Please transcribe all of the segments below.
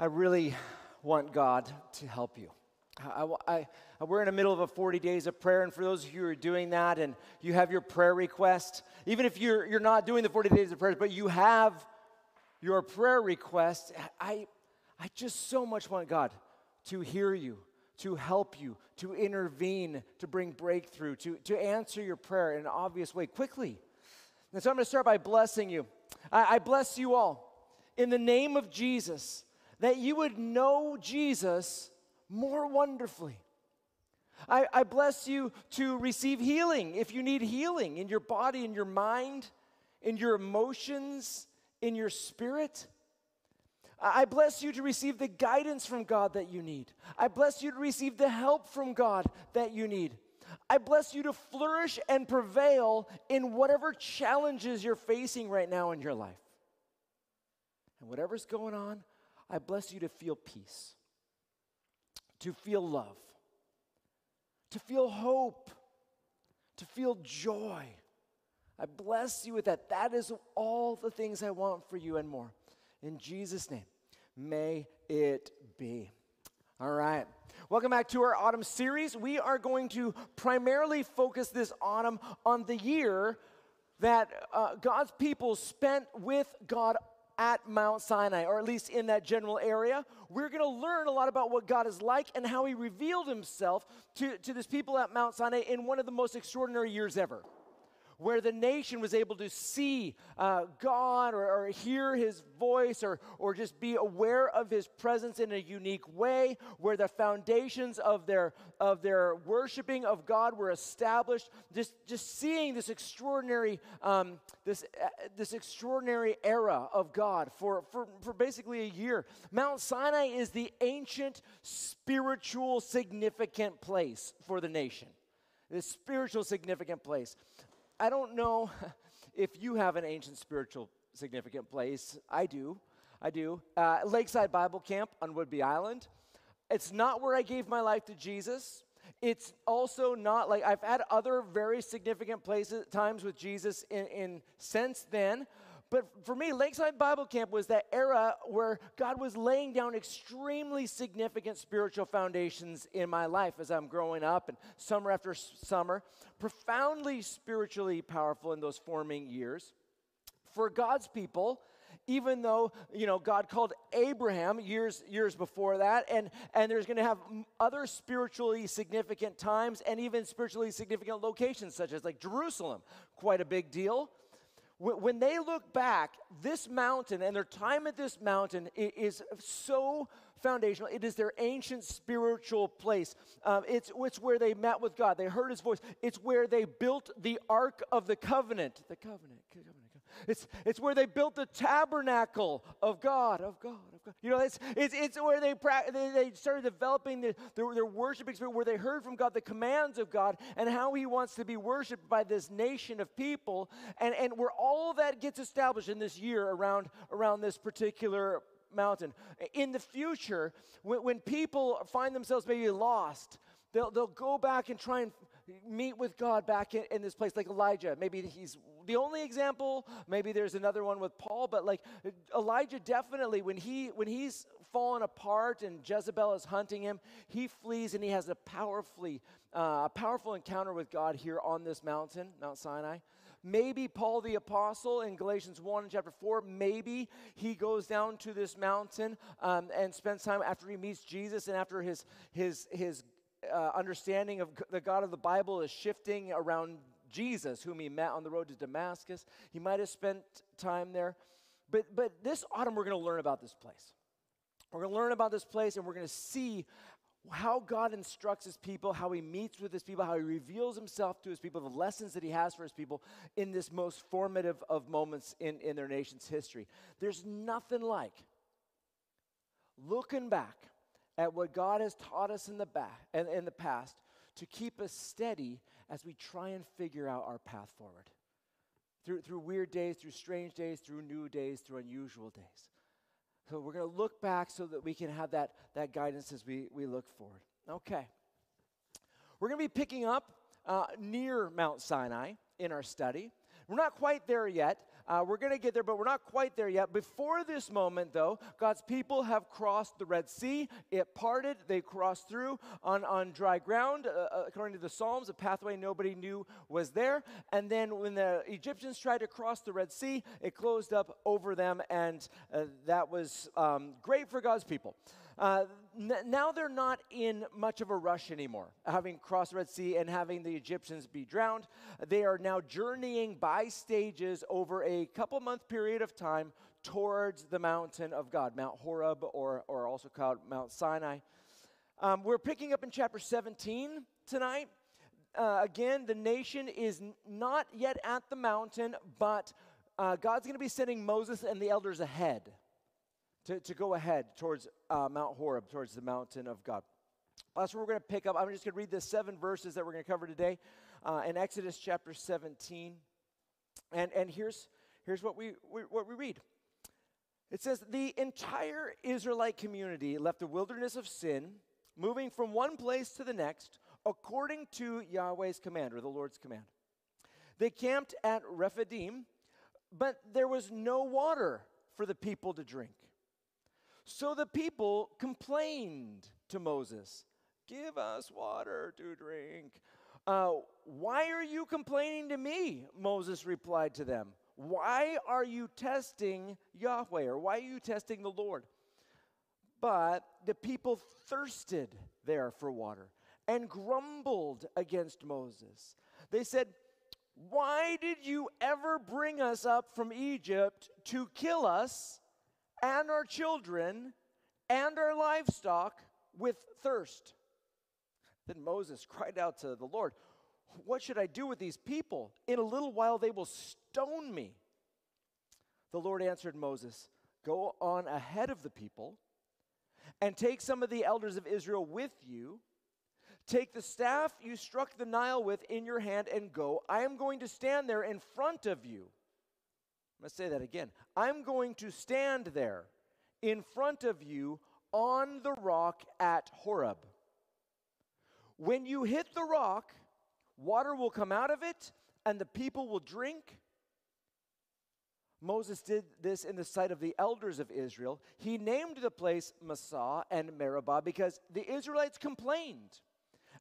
I really want God to help you. I, I, I, we're in the middle of a 40 days of prayer, and for those of you who are doing that and you have your prayer request, even if you're, you're not doing the 40 days of prayers, but you have your prayer request, I, I just so much want God to hear you, to help you, to intervene, to bring breakthrough, to, to answer your prayer in an obvious way quickly. And so I'm going to start by blessing you. I, I bless you all in the name of Jesus that you would know Jesus more wonderfully. I, I, bless you to receive healing if you need healing in your body, in your mind, in your emotions, in your spirit. I bless you to receive the guidance from God that you need. I bless you to receive the help from God that you need. I bless you to flourish and prevail in whatever challenges you're facing right now in your life. And whatever's going on, I bless you to feel peace, to feel love, to feel hope, to feel joy. I bless you with that. That is all the things I want for you and more. In Jesus' name, may it be. All right. Welcome back to our autumn series. We are going to primarily focus this autumn on the year that uh, God's people spent with God at Mount Sinai, or at least in that general area. We're going to learn a lot about what God is like and how He revealed Himself to, to this people at Mount Sinai in one of the most extraordinary years ever where the nation was able to see uh, God or, or, hear his voice or, or just be aware of his presence in a unique way, where the foundations of their, of their worshiping of God were established. Just, just seeing this extraordinary, um, this, uh, this extraordinary era of God for, for, for basically a year. Mount Sinai is the ancient, spiritual, significant place for the nation. This spiritual, significant place. I don't know if you have an ancient spiritual significant place. I do. I do. Uh, Lakeside Bible Camp on Whidbey Island. It's not where I gave my life to Jesus. It's also not like I've had other very significant places times with Jesus in, in since then, but for me, Lakeside Bible Camp was that era where God was laying down extremely significant spiritual foundations in my life as I'm growing up and summer after summer. Profoundly spiritually powerful in those forming years. For God's people, even though you know god called abraham years years before that and and there's going to have other spiritually significant times and even spiritually significant locations such as like jerusalem quite a big deal when they look back, this mountain and their time at this mountain is so foundational. It is their ancient spiritual place. Um, it's, it's where they met with God. They heard his voice. It's where they built the Ark of the Covenant. The covenant, covenant. It's, it's where they built the tabernacle of God, of God, of God. You know, it's, it's, it's where they, they, they started developing the, their, their worship experience, where they heard from God the commands of God and how He wants to be worshiped by this nation of people, and, and where all that gets established in this year around, around this particular mountain. In the future, when, when people find themselves maybe lost, they'll, they'll go back and try and meet with God back in, in, this place, like Elijah. Maybe he's the only example. Maybe there's another one with Paul, but like Elijah, definitely when he when he's fallen apart and Jezebel is hunting him, he flees and he has a powerfully uh, a powerful encounter with God here on this mountain, Mount Sinai. Maybe Paul the Apostle in Galatians 1 and chapter 4, maybe he goes down to this mountain um, and spends time after he meets Jesus and after his, his, his uh, understanding of the God of the Bible is shifting around Jesus, whom he met on the road to Damascus. He might have spent time there. But, but this autumn, we're going to learn about this place. We're going to learn about this place and we're going to see how God instructs his people, how he meets with his people, how he reveals himself to his people, the lessons that he has for his people in this most formative of moments in, in their nation's history. There's nothing like looking back at what God has taught us in the, back, in, in the past to keep us steady as we try and figure out our path forward. Through, through weird days, through strange days, through new days, through unusual days. So we're going to look back so that we can have that, that guidance as we, we look forward. Okay. We're going to be picking up uh, near Mount Sinai in our study. We're not quite there yet. Uh, we're going to get there, but we're not quite there yet. Before this moment, though, God's people have crossed the Red Sea. It parted, they crossed through on, on dry ground. Uh, uh according to the Psalms, a pathway nobody knew was there. And then when the Egyptians tried to cross the Red Sea, it closed up over them, and uh, that was um, great for God's people. Uh, n- now they're not in much of a rush anymore, having crossed the Red Sea and having the Egyptians be drowned. They are now journeying by stages over a couple month period of time towards the mountain of God, Mount Horeb, or, or also called Mount Sinai. Um, we're picking up in chapter 17 tonight. Uh, again, the nation is n- not yet at the mountain, but uh, God's going to be sending Moses and the elders ahead to, to go ahead towards uh, Mount Horeb, towards the mountain of God. That's where we're going to pick up. I'm just going to read the seven verses that we're going to cover today uh, in Exodus chapter 17. And, and here's, here's what, we, we, what we read it says, The entire Israelite community left the wilderness of sin, moving from one place to the next, according to Yahweh's command, or the Lord's command. They camped at Rephidim, but there was no water for the people to drink. So the people complained to Moses, Give us water to drink. Uh, why are you complaining to me? Moses replied to them. Why are you testing Yahweh or why are you testing the Lord? But the people thirsted there for water and grumbled against Moses. They said, Why did you ever bring us up from Egypt to kill us and our children and our livestock with thirst. Then Moses cried out to the Lord, What should I do with these people? In a little while they will stone me. The Lord answered Moses, Go on ahead of the people and take some of the elders of Israel with you. Take the staff you struck the Nile with in your hand and go. I am going to stand there in front of you. I'm going to say that again. I'm going to stand there in front of you on the rock at Horeb. When you hit the rock, water will come out of it and the people will drink. Moses did this in the sight of the elders of Israel. He named the place Massah and Meribah because the Israelites complained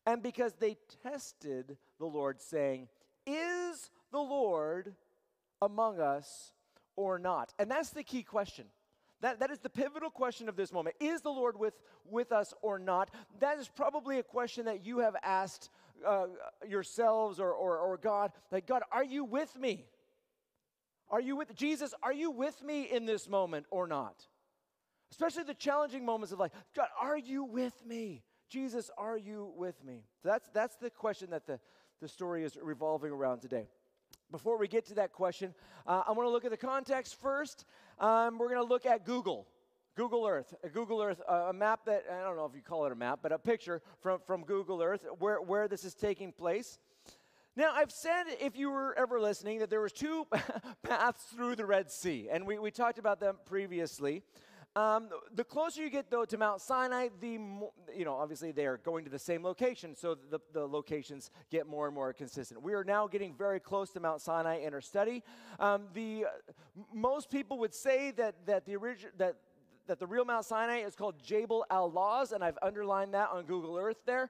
and because they tested the Lord, saying, Is the Lord among us or not? And that's the key question. That, that is the pivotal question of this moment. Is the Lord with, with us or not? That is probably a question that you have asked uh, yourselves or, or, or God, like, God, are you with me? Are you with Jesus? Are you with me in this moment or not? Especially the challenging moments of life. God, are you with me? Jesus, are you with me? So that's, that's the question that the, the story is revolving around today. Before we get to that question, uh, I want to look at the context first. Um, we're going to look at Google. Google Earth, a Google Earth, uh, a map that, I don't know if you call it a map, but a picture from, from Google Earth where, where this is taking place. Now, I've said, if you were ever listening, that there was two paths through the Red Sea, and we, we talked about them previously. Um, the closer you get, though, to Mount Sinai, the more, you know, obviously they are going to the same location, so the, the locations get more and more consistent. We are now getting very close to Mount Sinai in our study. Um, the uh, most people would say that that the original that that the real Mount Sinai is called Jabal al Lawz, and I've underlined that on Google Earth there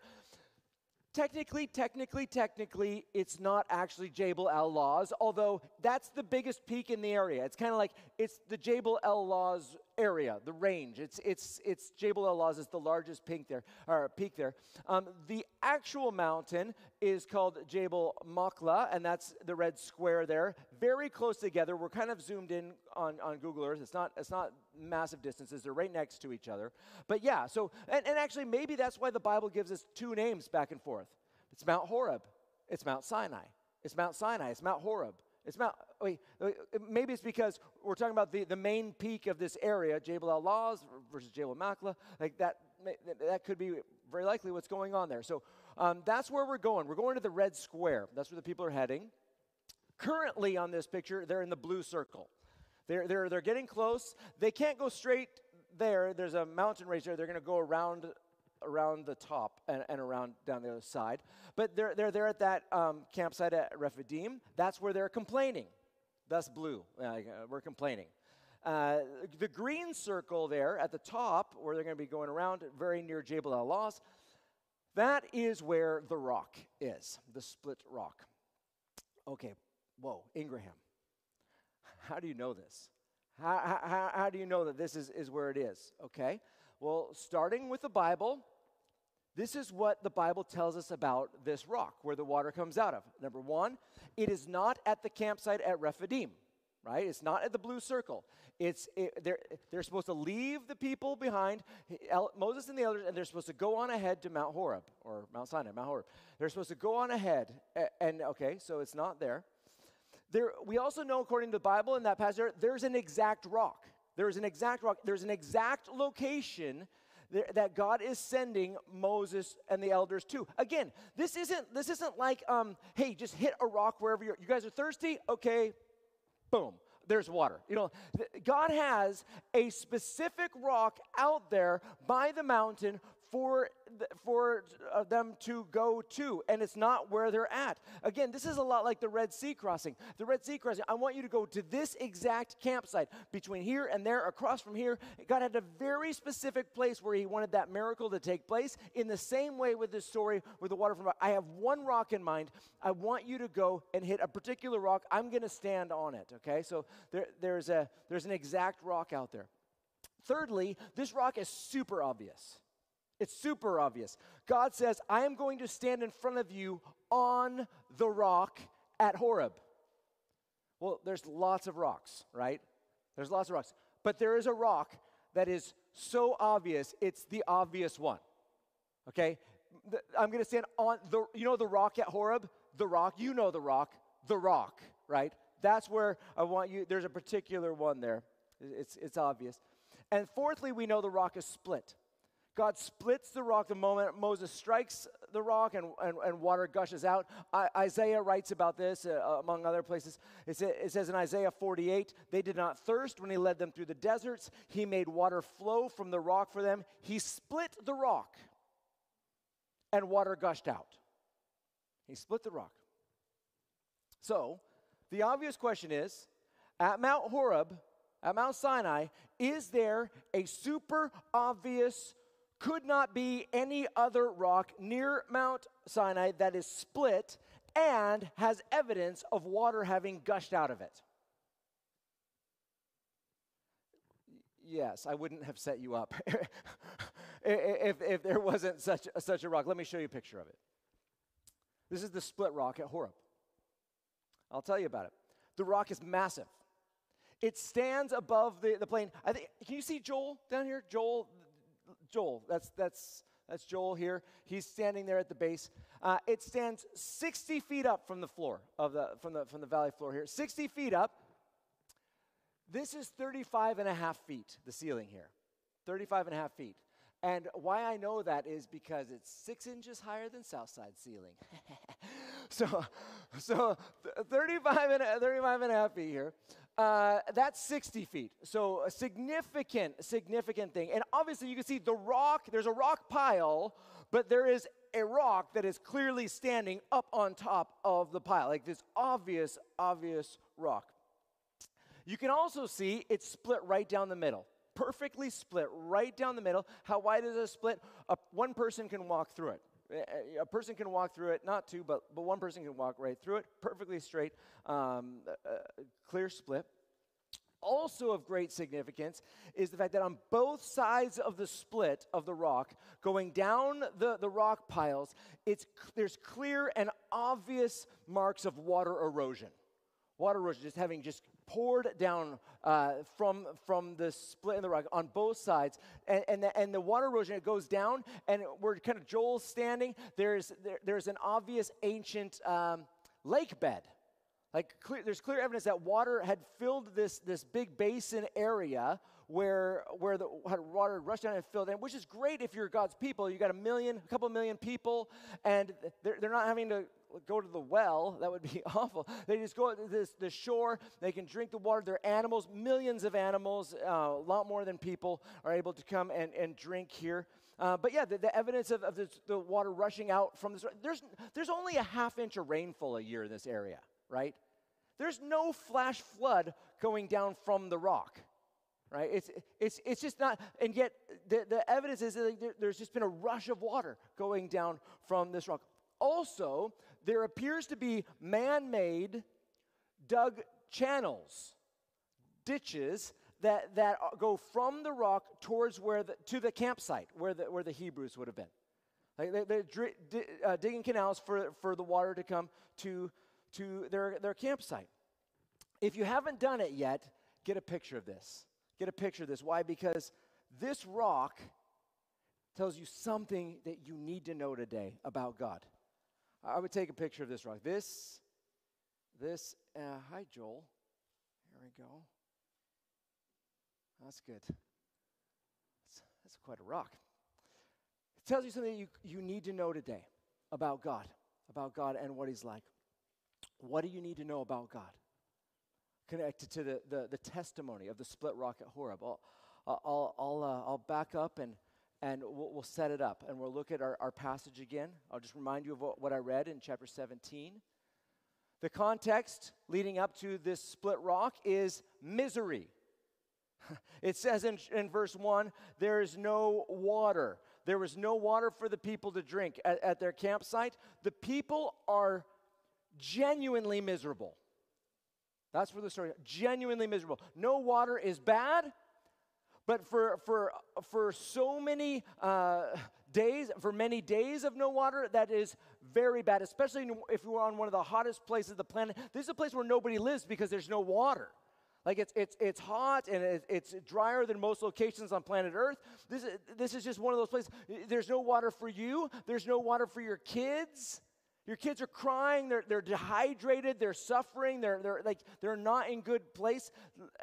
technically, technically, technically, it's not actually Jabal al Lawz, although that's the biggest peak in the area. It's kind of like it's the Jabal al Lawz area, the range. It's it's it's Jabal al Lawz is the largest peak there, or peak there. Um, the actual mountain is called Jabal Maqla, and that's the red square there. Very close together. We're kind of zoomed in on, on Google Earth. It's not it's not massive distances. They're right next to each other. But yeah, so and, and actually maybe that's why the Bible gives us two names back and forth. It's Mount Horeb. It's Mount Sinai. It's Mount Sinai. It's Mount Horeb. It's Mount, wait, maybe it's because we're talking about the, the main peak of this area, Jabal al Lawz versus Jabal Maqla. Like that, that could be very likely what's going on there. So um, that's where we're going. We're going to the red square. That's where the people are heading. Currently on this picture, they're in the blue circle. They're, they're, they're getting close. They can't go straight there. There's a mountain range there. They're going to go around around the top and, and, around down the other side. But they're, they're there at that um, campsite at Rephidim. That's where they're complaining. Thus, blue. Uh, we're complaining. Uh, the green circle there at the top, where they're going to be going around, very near Jabal al Lawz, that is where the rock is, the split rock. Okay, whoa, Ingraham. How do you know this? How, how, how do you know that this is, is where it is? Okay, well, starting with the Bible, this is what the Bible tells us about this rock, where the water comes out of. Number one, it is not at the campsite at Rephidim, right? It's not at the blue circle. It's it, they're, they're supposed to leave the people behind, Moses and the elders, and they're supposed to go on ahead to Mount Horeb or Mount Sinai, Mount Horeb. They're supposed to go on ahead, and, and okay, so it's not there. There, we also know, according to the Bible, in that passage, there's an exact rock. There's an exact rock. There's an exact location that God is sending Moses and the elders to. Again, this isn't this isn't like, um, hey, just hit a rock wherever you're. You guys are thirsty? Okay, boom. There's water. You know, God has a specific rock out there by the mountain for, for uh, them to go to, and it's not where they're at. Again, this is a lot like the Red Sea crossing. The Red Sea crossing, I want you to go to this exact campsite between here and there, across from here. God had a very specific place where He wanted that miracle to take place. In the same way with this story with the water from I have one rock in mind. I want you to go and hit a particular rock. I'm going to stand on it, okay? So there, there's, a, there's an exact rock out there. Thirdly, this rock is super obvious. It's super obvious. God says, I am going to stand in front of you on the rock at Horeb. Well, there's lots of rocks, right? There's lots of rocks. But there is a rock that is so obvious, it's the obvious one. Okay? I'm going to stand on the, you know, the rock at Horeb? The rock, you know the rock, the rock, right? That's where I want you, there's a particular one there. It's, it's obvious. And fourthly, we know the rock is split. God splits the rock the moment Moses strikes the rock and, and, and water gushes out. I, Isaiah writes about this, uh, among other places. It, say, it says in Isaiah 48 they did not thirst when he led them through the deserts. He made water flow from the rock for them. He split the rock, and water gushed out. He split the rock. So, the obvious question is at Mount Horeb, at Mount Sinai, is there a super obvious could not be any other rock near Mount Sinai that is split and has evidence of water having gushed out of it. Yes, I wouldn't have set you up if, if there wasn't such, such a rock. Let me show you a picture of it. This is the split rock at Horeb. I'll tell you about it. The rock is massive. It stands above the, the plain. I think, can you see Joel down here? Joel, Joel. That's, that's, that's Joel here. He's standing there at the base. Uh, it stands 60 feet up from the floor of the, from the, from the valley floor here. 60 feet up. This is 35 and a half feet, the ceiling here. 35 and a half feet. And why I know that is because it's six inches higher than Southside ceiling. so, so 35 and, a, 35 and a half feet here. Uh, that's 60 feet. So a significant, significant thing. And obviously, you can see the rock, there's a rock pile, but there is a rock that is clearly standing up on top of the pile, like this obvious, obvious rock. You can also see it's split right down the middle, perfectly split right down the middle. How wide is it split? Uh, one person can walk through it. A person can walk through it, not two, but, but one person can walk right through it, perfectly straight, um, uh, clear split. Also, of great significance is the fact that on both sides of the split of the rock, going down the, the rock piles, it's, there's clear and obvious marks of water erosion. Water erosion, just having just poured down uh, from, from the split in the rock on both sides. And, and, the, and the water erosion, it goes down, and we're kind of Joel standing. There's, there, there's an obvious ancient um, lake bed. Like clear, there's clear evidence that water had filled this, this big basin area where, where the water rushed down and filled in, which is great if you're God's people. You got a million, a couple million people, and they're, they're not having to go to the well. That would be awful. They just go to this, the shore. They can drink the water. There are animals, millions of animals, uh, a lot more than people, are able to come and, and drink here. Uh, but yeah, the, the evidence of, of this, the water rushing out from this, there's, there's only a half inch of rainfall a year in this area, right? There's no flash flood going down from the rock, right? It's, it's, it's just not, and yet the, the evidence is that there, there's just been a rush of water going down from this rock. Also, there appears to be man made, dug channels, ditches that, that go from the rock towards where the, to the campsite where the, where the Hebrews would have been. Like they, they're uh, digging canals for, for the water to come to, to their, their campsite. If you haven't done it yet, get a picture of this. Get a picture of this. Why? Because this rock tells you something that you need to know today about God. I would take a picture of this rock. This, this, uh, hi, Joel. Here we go. That's good. That's, that's quite a rock. It tells you something you, you need to know today about God, about God and what He's like. What do you need to know about God? Connected to the, the, the testimony of the split rock at Horeb. I'll, I'll, I'll, uh, I'll back up and, and we'll, we'll, set it up and we'll look at our, our passage again. I'll just remind you of what, what I read in chapter 17. The context leading up to this split rock is misery. It says in, in verse 1 there is no water. There was no water for the people to drink at, at their campsite. The people are genuinely miserable. That's where the story genuinely miserable. No water is bad, but for for for so many uh, days, for many days of no water, that is very bad. Especially if you're on one of the hottest places of the planet. This is a place where nobody lives because there's no water. Like it's, it's, it's hot and it's drier than most locations on planet Earth. This is, this is just one of those places. There's no water for you, there's no water for your kids. Your kids are crying, they're, they're dehydrated, they're suffering, they're, they're, like, they're not in good place.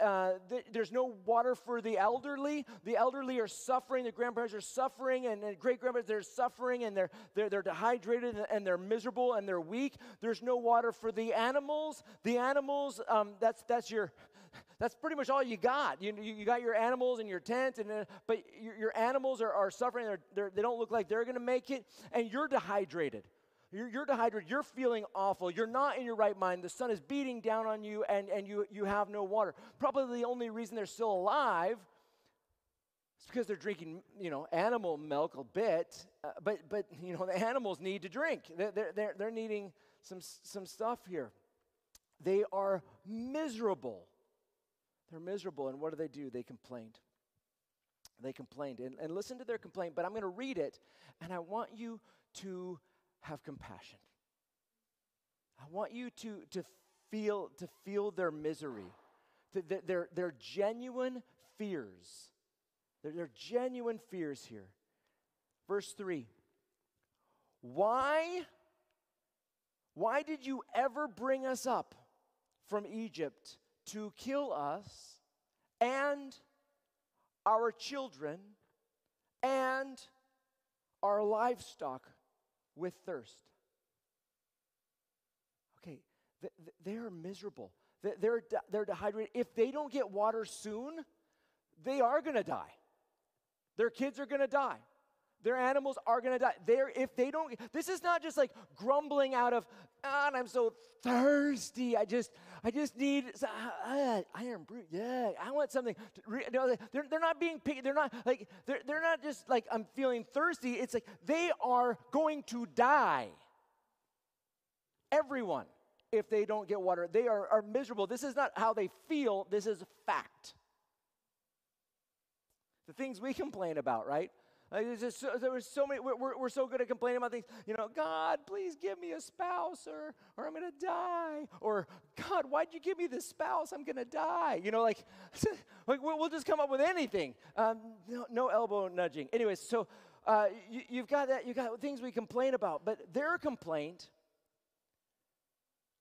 Uh, th- there's no water for the elderly. The elderly are suffering, the grandparents are suffering, and, and great grandparents, they're suffering, and they're, they're, they're dehydrated, and they're miserable, and they're weak. There's no water for the animals. The animals, um, that's, that's your that's pretty much all you got. You, you got your animals in your tent, and uh, but your, your animals are, are suffering. They're, they're, they do not look like they're going to make it, and you're dehydrated. You're, you're, dehydrated. You're feeling awful. You're not in your right mind. The sun is beating down on you, and, and you, you have no water. Probably the only reason they're still alive is because they're drinking, you know, animal milk a bit. Uh, but, but, you know, the animals need to drink. They're, they're, they're needing some, some stuff here. They are miserable. They're miserable, and what do they do? They complained. They complained. And, and listen to their complaint, but I'm going to read it, and I want you to have compassion. I want you to, to, feel, to feel their misery, to, their, their genuine fears. Their, their genuine fears here. Verse 3 Why? Why did you ever bring us up from Egypt to kill us and our children and our livestock with thirst. Okay, they are miserable. They're, they're dehydrated. If they don't get water soon, they are going to die. Their kids are going to die. Their animals are going to die. They're, if they don't, this is not just like grumbling out of, ah, I'm so thirsty. I just, I just need uh, Irn-Bru. Yeah, I want something. Re-. No, they're, they're not being picky. They're not like, they're, they're not just like, I'm feeling thirsty. It's like they are going to die. Everyone, if they don't get water, they are, are miserable. This is not how they feel, this is a fact. The things we complain about, right? Like just so, there was so many. We're, we're so good at complaining about things. You know, God, please give me a spouse, or or I'm gonna die. Or God, why'd you give me this spouse? I'm gonna die. You know, like, like we'll just come up with anything. Um, no, no, elbow nudging. Anyways, so uh, you, you've got that. You got things we complain about, but their complaint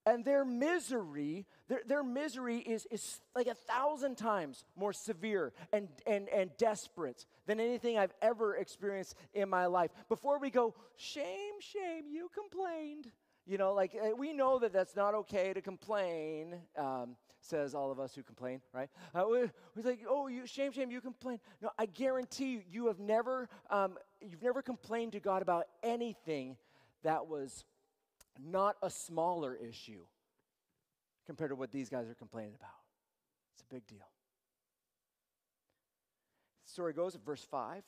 and their misery their, their misery is, is like a thousand times more severe and, and, and desperate than anything i've ever experienced in my life. Before we go shame shame you complained. You know like uh, we know that that's not okay to complain um, says all of us who complain right? Uh, we, we're like oh you shame shame you complain. No i guarantee you you have never um, you've never complained to god about anything that was not a smaller issue. compared to what these guys are complaining about. It's a big deal. The story goes at verse 5.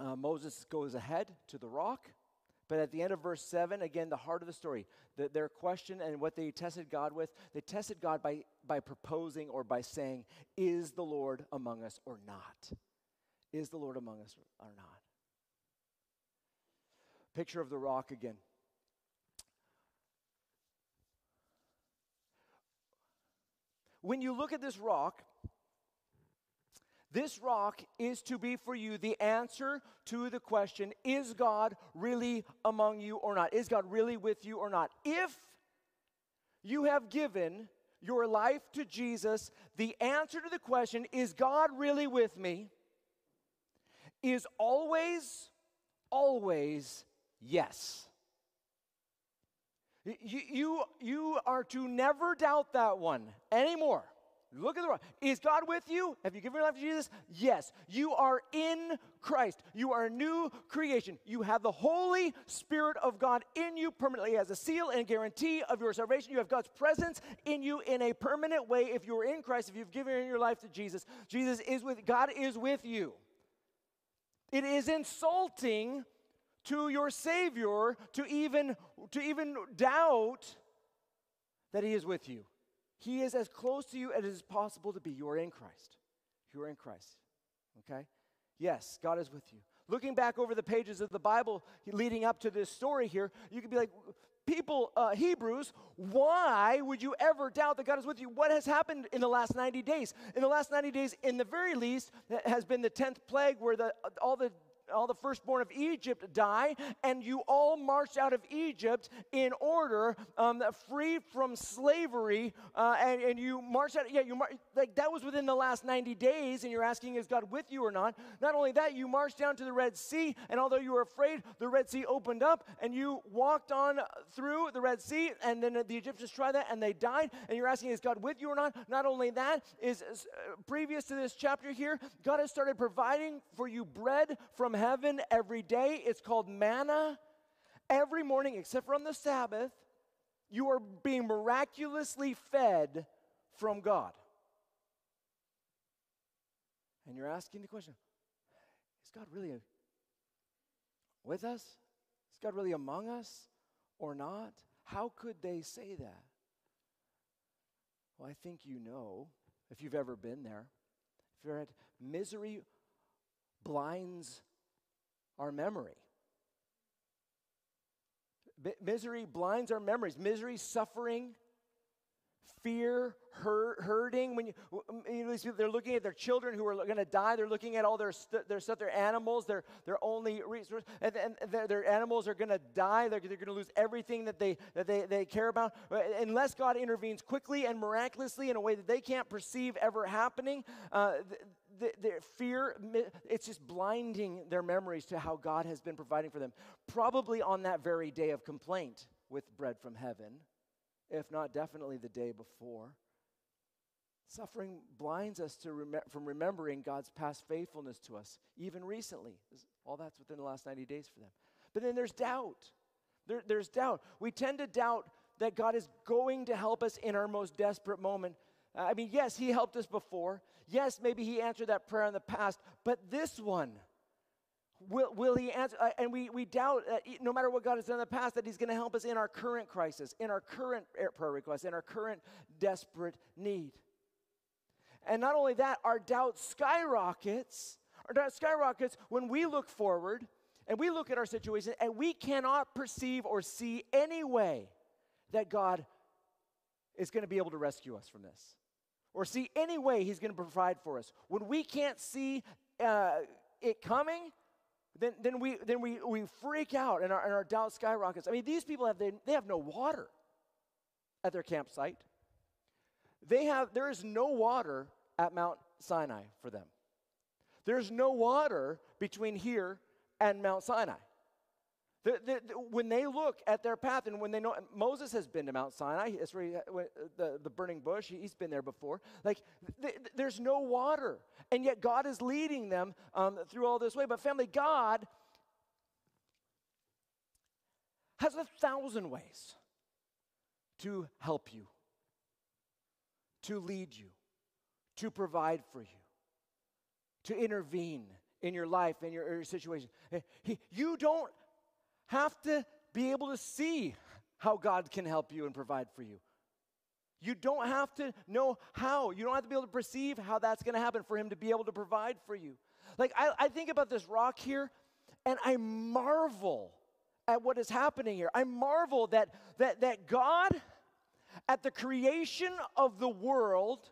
Uh, Moses goes ahead to the rock. But at the end of verse 7, again, the heart of the story, the, their question and what they tested God with, they tested God by, by proposing or by saying, Is the Lord among us or not? Is the Lord among us or not? Picture of the rock again. When you look at this rock, this rock is to be for you the answer to the question Is God really among you or not? Is God really with you or not? If you have given your life to Jesus, the answer to the question, Is God really with me? is always, always yes. You, you, are to never doubt that one anymore. Look at the rock. Is God with you? Have you given your life to Jesus? Yes. You are in Christ. You are a new creation. You have the Holy Spirit of God in you permanently as a seal and guarantee of your salvation. You have God's presence in you in a permanent way if you're in Christ, if you've given your life to Jesus. Jesus is with God is with you. It is insulting to your Savior to even, to even doubt that He is with you. He is as close to you as it is possible to be. You are in Christ. You are in Christ. Okay? Yes, God is with you. Looking back over the pages of the Bible leading up to this story here, you could be like, people, uh, Hebrews, why would you ever doubt that God is with you? What has happened in the last 90 days? In the last 90 days, in the very least, has been the 10th plague where the, all the all the firstborn of Egypt die, and you all marched out of Egypt in order, um, free from slavery, uh, and, and you marched out. Yeah, you mar- like that was within the last 90 days, and you're asking, is God with you or not? Not only that, you marched down to the Red Sea, and although you were afraid, the Red Sea opened up, and you walked on through the Red Sea, and then the Egyptians tried that, and they died, and you're asking, is God with you or not? Not only that, is uh, previous to this chapter here, God has started providing for you bread from heaven every day. It's called manna. Every morning, except for on the Sabbath, you are being miraculously fed from God. And you're asking the question Is God really with us? Is God really among us or not? How could they say that? Well, I think you know if you've ever been there. If you're at misery blinds our memory. B- misery blinds our memories. Misery, suffering, fear, hurt, hurting. When you, you know, they're looking at their children who are going to die, they're looking at all their, their their animals, their, their only resource, and, and their, their, animals are going to die. They're, they're going to lose everything that, they, that they, they care about. Unless God intervenes quickly and miraculously in a way that they can't perceive ever happening, uh, the, their fear, it's just blinding their memories to how God has been providing for them. Probably on that very day of complaint with bread from heaven, if not definitely the day before. Suffering blinds us to rem- from remembering God's past faithfulness to us, even recently. All that's within the last 90 days for them. But then there's doubt. There, there's doubt. We tend to doubt that God is going to help us in our most desperate moment I mean, yes, he helped us before. Yes, maybe he answered that prayer in the past, but this one, will, will he answer? Uh, and we, we doubt that no matter what God has done in the past, that he's going to help us in our current crisis, in our current prayer request, in our current desperate need. And not only that, our doubt skyrockets. Our doubt skyrockets when we look forward and we look at our situation and we cannot perceive or see any way that God is going to be able to rescue us from this or see any way he's going to provide for us. When we can't see uh, it coming, then, then, we, then we, we freak out and our, and our doubt skyrockets. I mean, these people have, they, they have no water at their campsite. They have, there is no water at Mount Sinai for them. There's no water between here and Mount Sinai. The, the, the, when they look at their path and when they know Moses has been to Mount Sinai, it's where he, the, the burning bush, he's been there before. Like, there's no water. And yet God is leading them um, through all this way. But, family, God has a thousand ways to help you to lead you, to provide for you, to intervene in your life and your, your situation. He, you don't have to be able to see how God can help you and provide for you. You don't have to know how. You don't have to be able to perceive how that's going to happen for Him to be able to provide for you. Like, I, I think about this rock here, and I marvel at what is happening here. I marvel that, that, that God, at the creation of the world,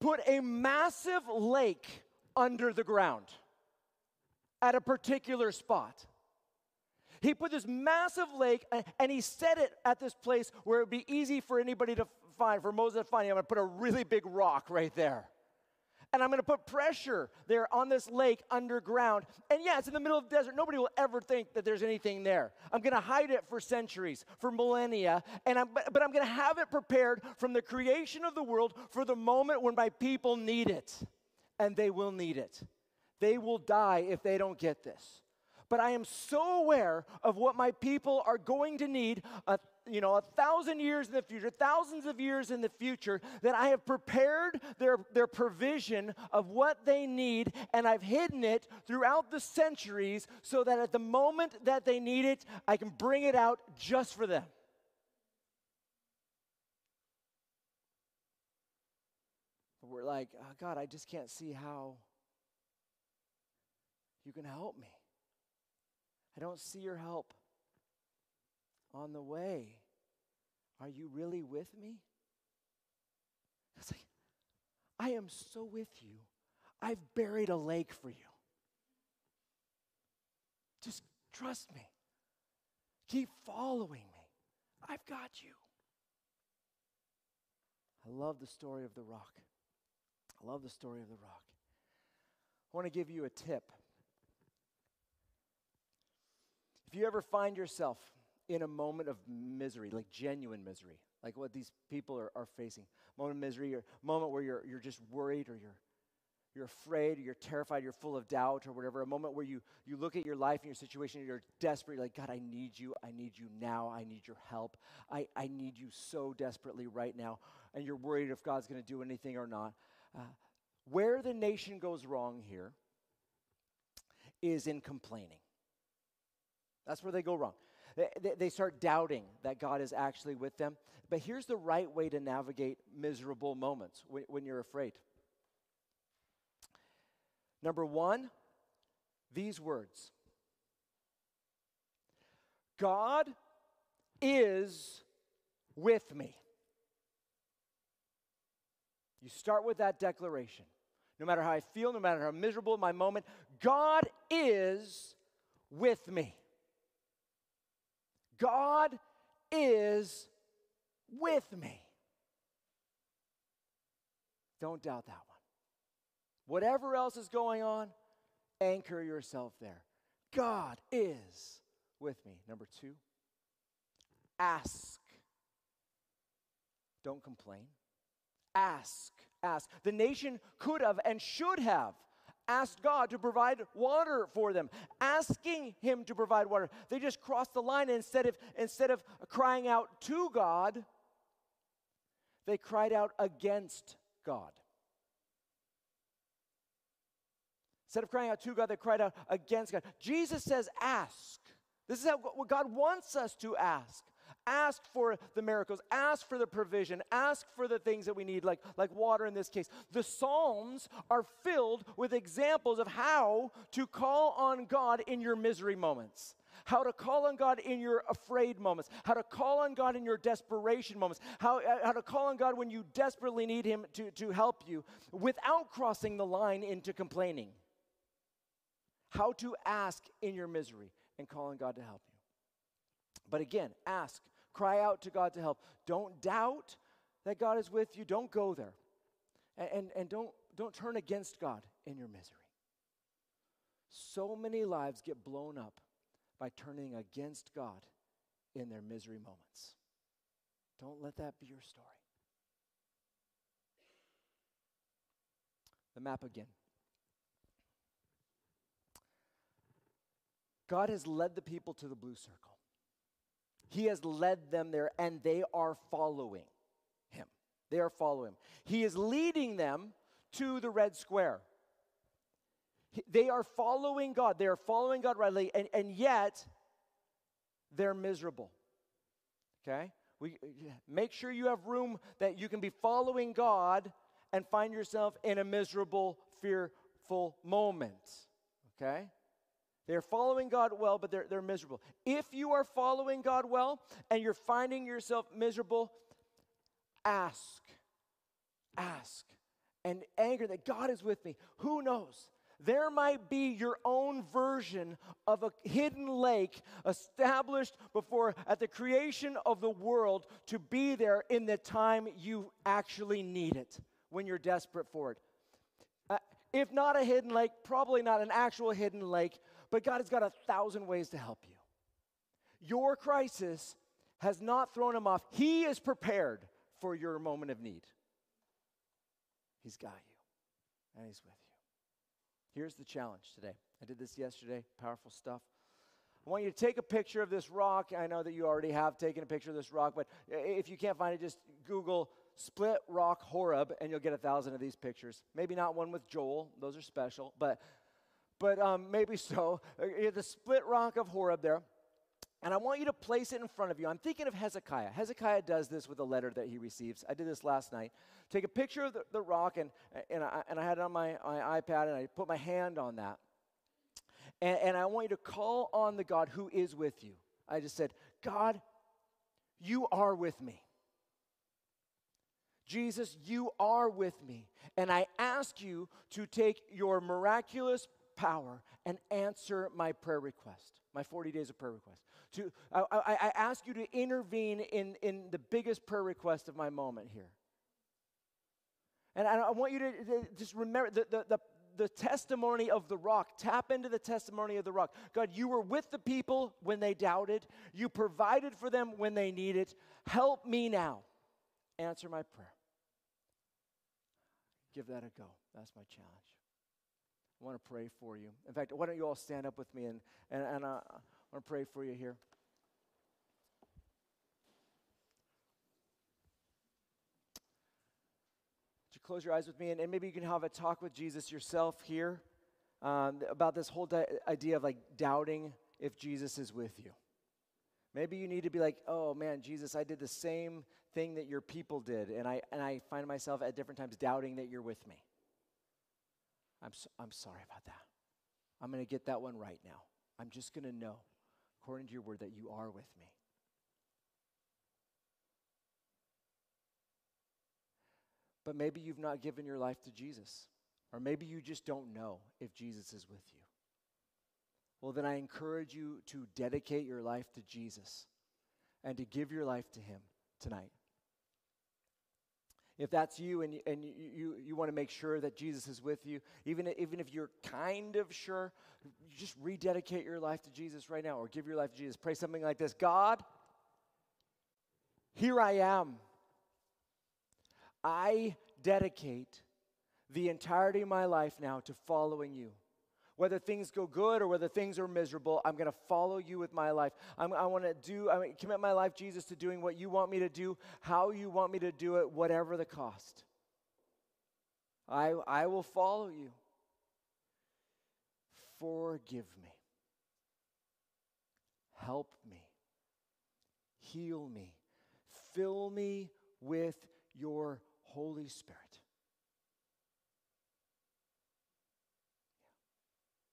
put a massive lake under the ground at a particular spot. He put this massive lake and he set it at this place where it would be easy for anybody to find, for Moses to find. I'm going to put a really big rock right there. And I'm going to put pressure there on this lake underground. And yeah, it's in the middle of the desert. Nobody will ever think that there's anything there. I'm going to hide it for centuries, for millennia. And I'm, but, but I'm going to have it prepared from the creation of the world for the moment when my people need it. And they will need it. They will die if they don't get this but I am so aware of what my people are going to need a, you know, a thousand years in the future, thousands of years in the future, that I have prepared their, their provision of what they need, and I've hidden it throughout the centuries so that at the moment that they need it, I can bring it out just for them. We're like, oh, God, I just can't see how you can help me. I don't see your help on the way. Are you really with me? It's like, I am so with you. I've buried a lake for you. Just trust me. Keep following me. I've got you. I love the story of the rock. I love the story of the rock. I want to give you a tip if you ever find yourself in a moment of misery, like genuine misery, like what these people are, are facing, moment of misery, or moment where you're, you're just worried or you're, you're afraid or you're terrified, you're full of doubt or whatever, a moment where you, you look at your life and your situation and you're desperate, you're like, God, I need you. I need you now. I need your help. I, I need you so desperately right now. And you're worried if God's going to do anything or not. Uh, where the nation goes wrong here is in complaining. That's where they go wrong. They, they, start doubting that God is actually with them. But here's the right way to navigate miserable moments when, when you're afraid. Number one, these words God is with me. You start with that declaration. No matter how I feel, no matter how miserable my moment, God is with me. God is with me. Don't doubt that one. Whatever else is going on, anchor yourself there. God is with me. Number two, ask. Don't complain. Ask. Ask. The nation could have and should have asked God to provide water for them, asking Him to provide water. They just crossed the line. Instead of, instead of crying out to God, they cried out against God. Instead of crying out to God, they cried out against God. Jesus says, Ask. This is how, what God wants us to ask. Ask for the miracles, ask for the provision, ask for the things that we need, like, like water in this case. The Psalms are filled with examples of how to call on God in your misery moments how to call on God in your afraid moments, how to call on God in your desperation moments, how, uh, how to call on God when you desperately need Him to, to help you without crossing the line into complaining. How to ask in your misery and call on God to help you. But again, ask, cry out to God to help. Don't doubt that God is with you. Don't go there. And, and, and don't, don't turn against God in your misery. So many lives get blown up by turning against God in their misery moments. Don't let that be your story. The map again. God has led the people to the blue circle. He has led them there, and they are following him. They are following him. He is leading them to the red square. They are following God. They are following God rightly, and, and yet they're miserable. Okay? We, make sure you have room that you can be following God and find yourself in a miserable, fearful moment. Okay? They're following God well, but they're, they're miserable. If you are following God well and you're finding yourself miserable, ask. Ask. And anger that God is with me. Who knows? there might be your own version of a hidden lake established before at the creation of the world to be there in the time you actually need it when you're desperate for it. If not a hidden lake, probably not an actual hidden lake, but God has got a thousand ways to help you. Your crisis has not thrown him off. He is prepared for your moment of need. He's got you, and He's with you. Here's the challenge today. I did this yesterday, powerful stuff. I want you to take a picture of this rock. I know that you already have taken a picture of this rock, but if you can't find it, just Google split rock Horeb and you'll get a thousand of these pictures. Maybe not one with Joel, those are special, but, but um, maybe so. Uh, the split rock of Horeb there. And I want you to place it in front of you. I'm thinking of Hezekiah. Hezekiah does this with a letter that he receives. I did this last night. Take a picture of the, the rock, and, and, I, and I had it on my, my iPad, and I put my hand on that. And, and I want you to call on the God who is with you. I just said, God, you are with me. Jesus, you are with me. And I ask you to take your miraculous power and answer my prayer request, my 40 days of prayer request. To, I, I, I ask you to intervene in, in the biggest prayer request of my moment here. And I, I want you to, to just remember the, the, the, the testimony of the rock. Tap into the testimony of the rock. God, you were with the people when they doubted, you provided for them when they needed. Help me now. Answer my prayer. Give that a go. That's my challenge. I want to pray for you. In fact, why don't you all stand up with me and, and, and uh, I want to pray for you here. Would you close your eyes with me? And, and maybe you can have a talk with Jesus yourself here um, about this whole di- idea of like doubting if Jesus is with you. Maybe you need to be like, oh man, Jesus, I did the same thing that your people did, and I, and I find myself at different times doubting that you're with me. I'm, so, I'm sorry about that. I'm going to get that one right now. I'm just going to know according to your word, that you are with me. But maybe you've not given your life to Jesus, or maybe you just don't know if Jesus is with you. Well, then I encourage you to dedicate your life to Jesus and to give your life to Him tonight. If that's you and, and you, you, you want to make sure that Jesus is with you, even, even if you're kind of sure, just rededicate your life to Jesus right now or give your life to Jesus. Pray something like this God, here I am. I dedicate the entirety of my life now to following you. Whether things go good or whether things are miserable, I'm going to follow you with my life. I'm, i want to do, I commit my life, Jesus, to doing what you want me to do, how you want me to do it, whatever the cost. I, I will follow you. Forgive me. Help me. Heal me. Fill me with your Holy Spirit.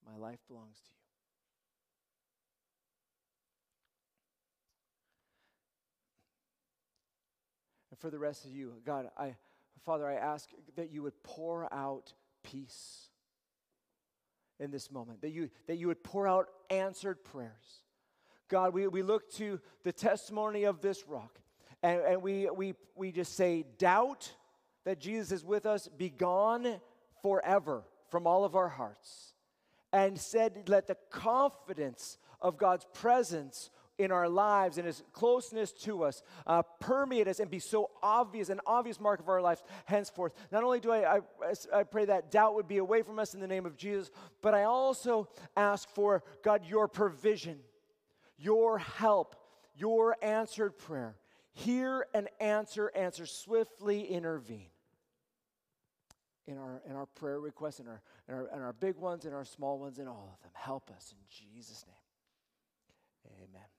My life belongs to you. And for the rest of you, God, I, Father, I ask that you would pour out peace in this moment, that you, that you would pour out answered prayers. God, we, we look to the testimony of this rock, and, and we, we, we just say, doubt that Jesus is with us, be gone forever from all of our hearts and said, Let the confidence of God's presence in our lives and his closeness to us uh, permeate us and be so obvious, an obvious mark of our lives henceforth. Not only do I, I, I pray that doubt would be away from us in the name of Jesus, but I also ask for, God, your provision, your help, your answered prayer. hear and answer, answer swiftly, intervene in our, in our prayer requests, in our, in, our, in our big ones, in our small ones, in all of them. Help us in Jesus' name. Amen.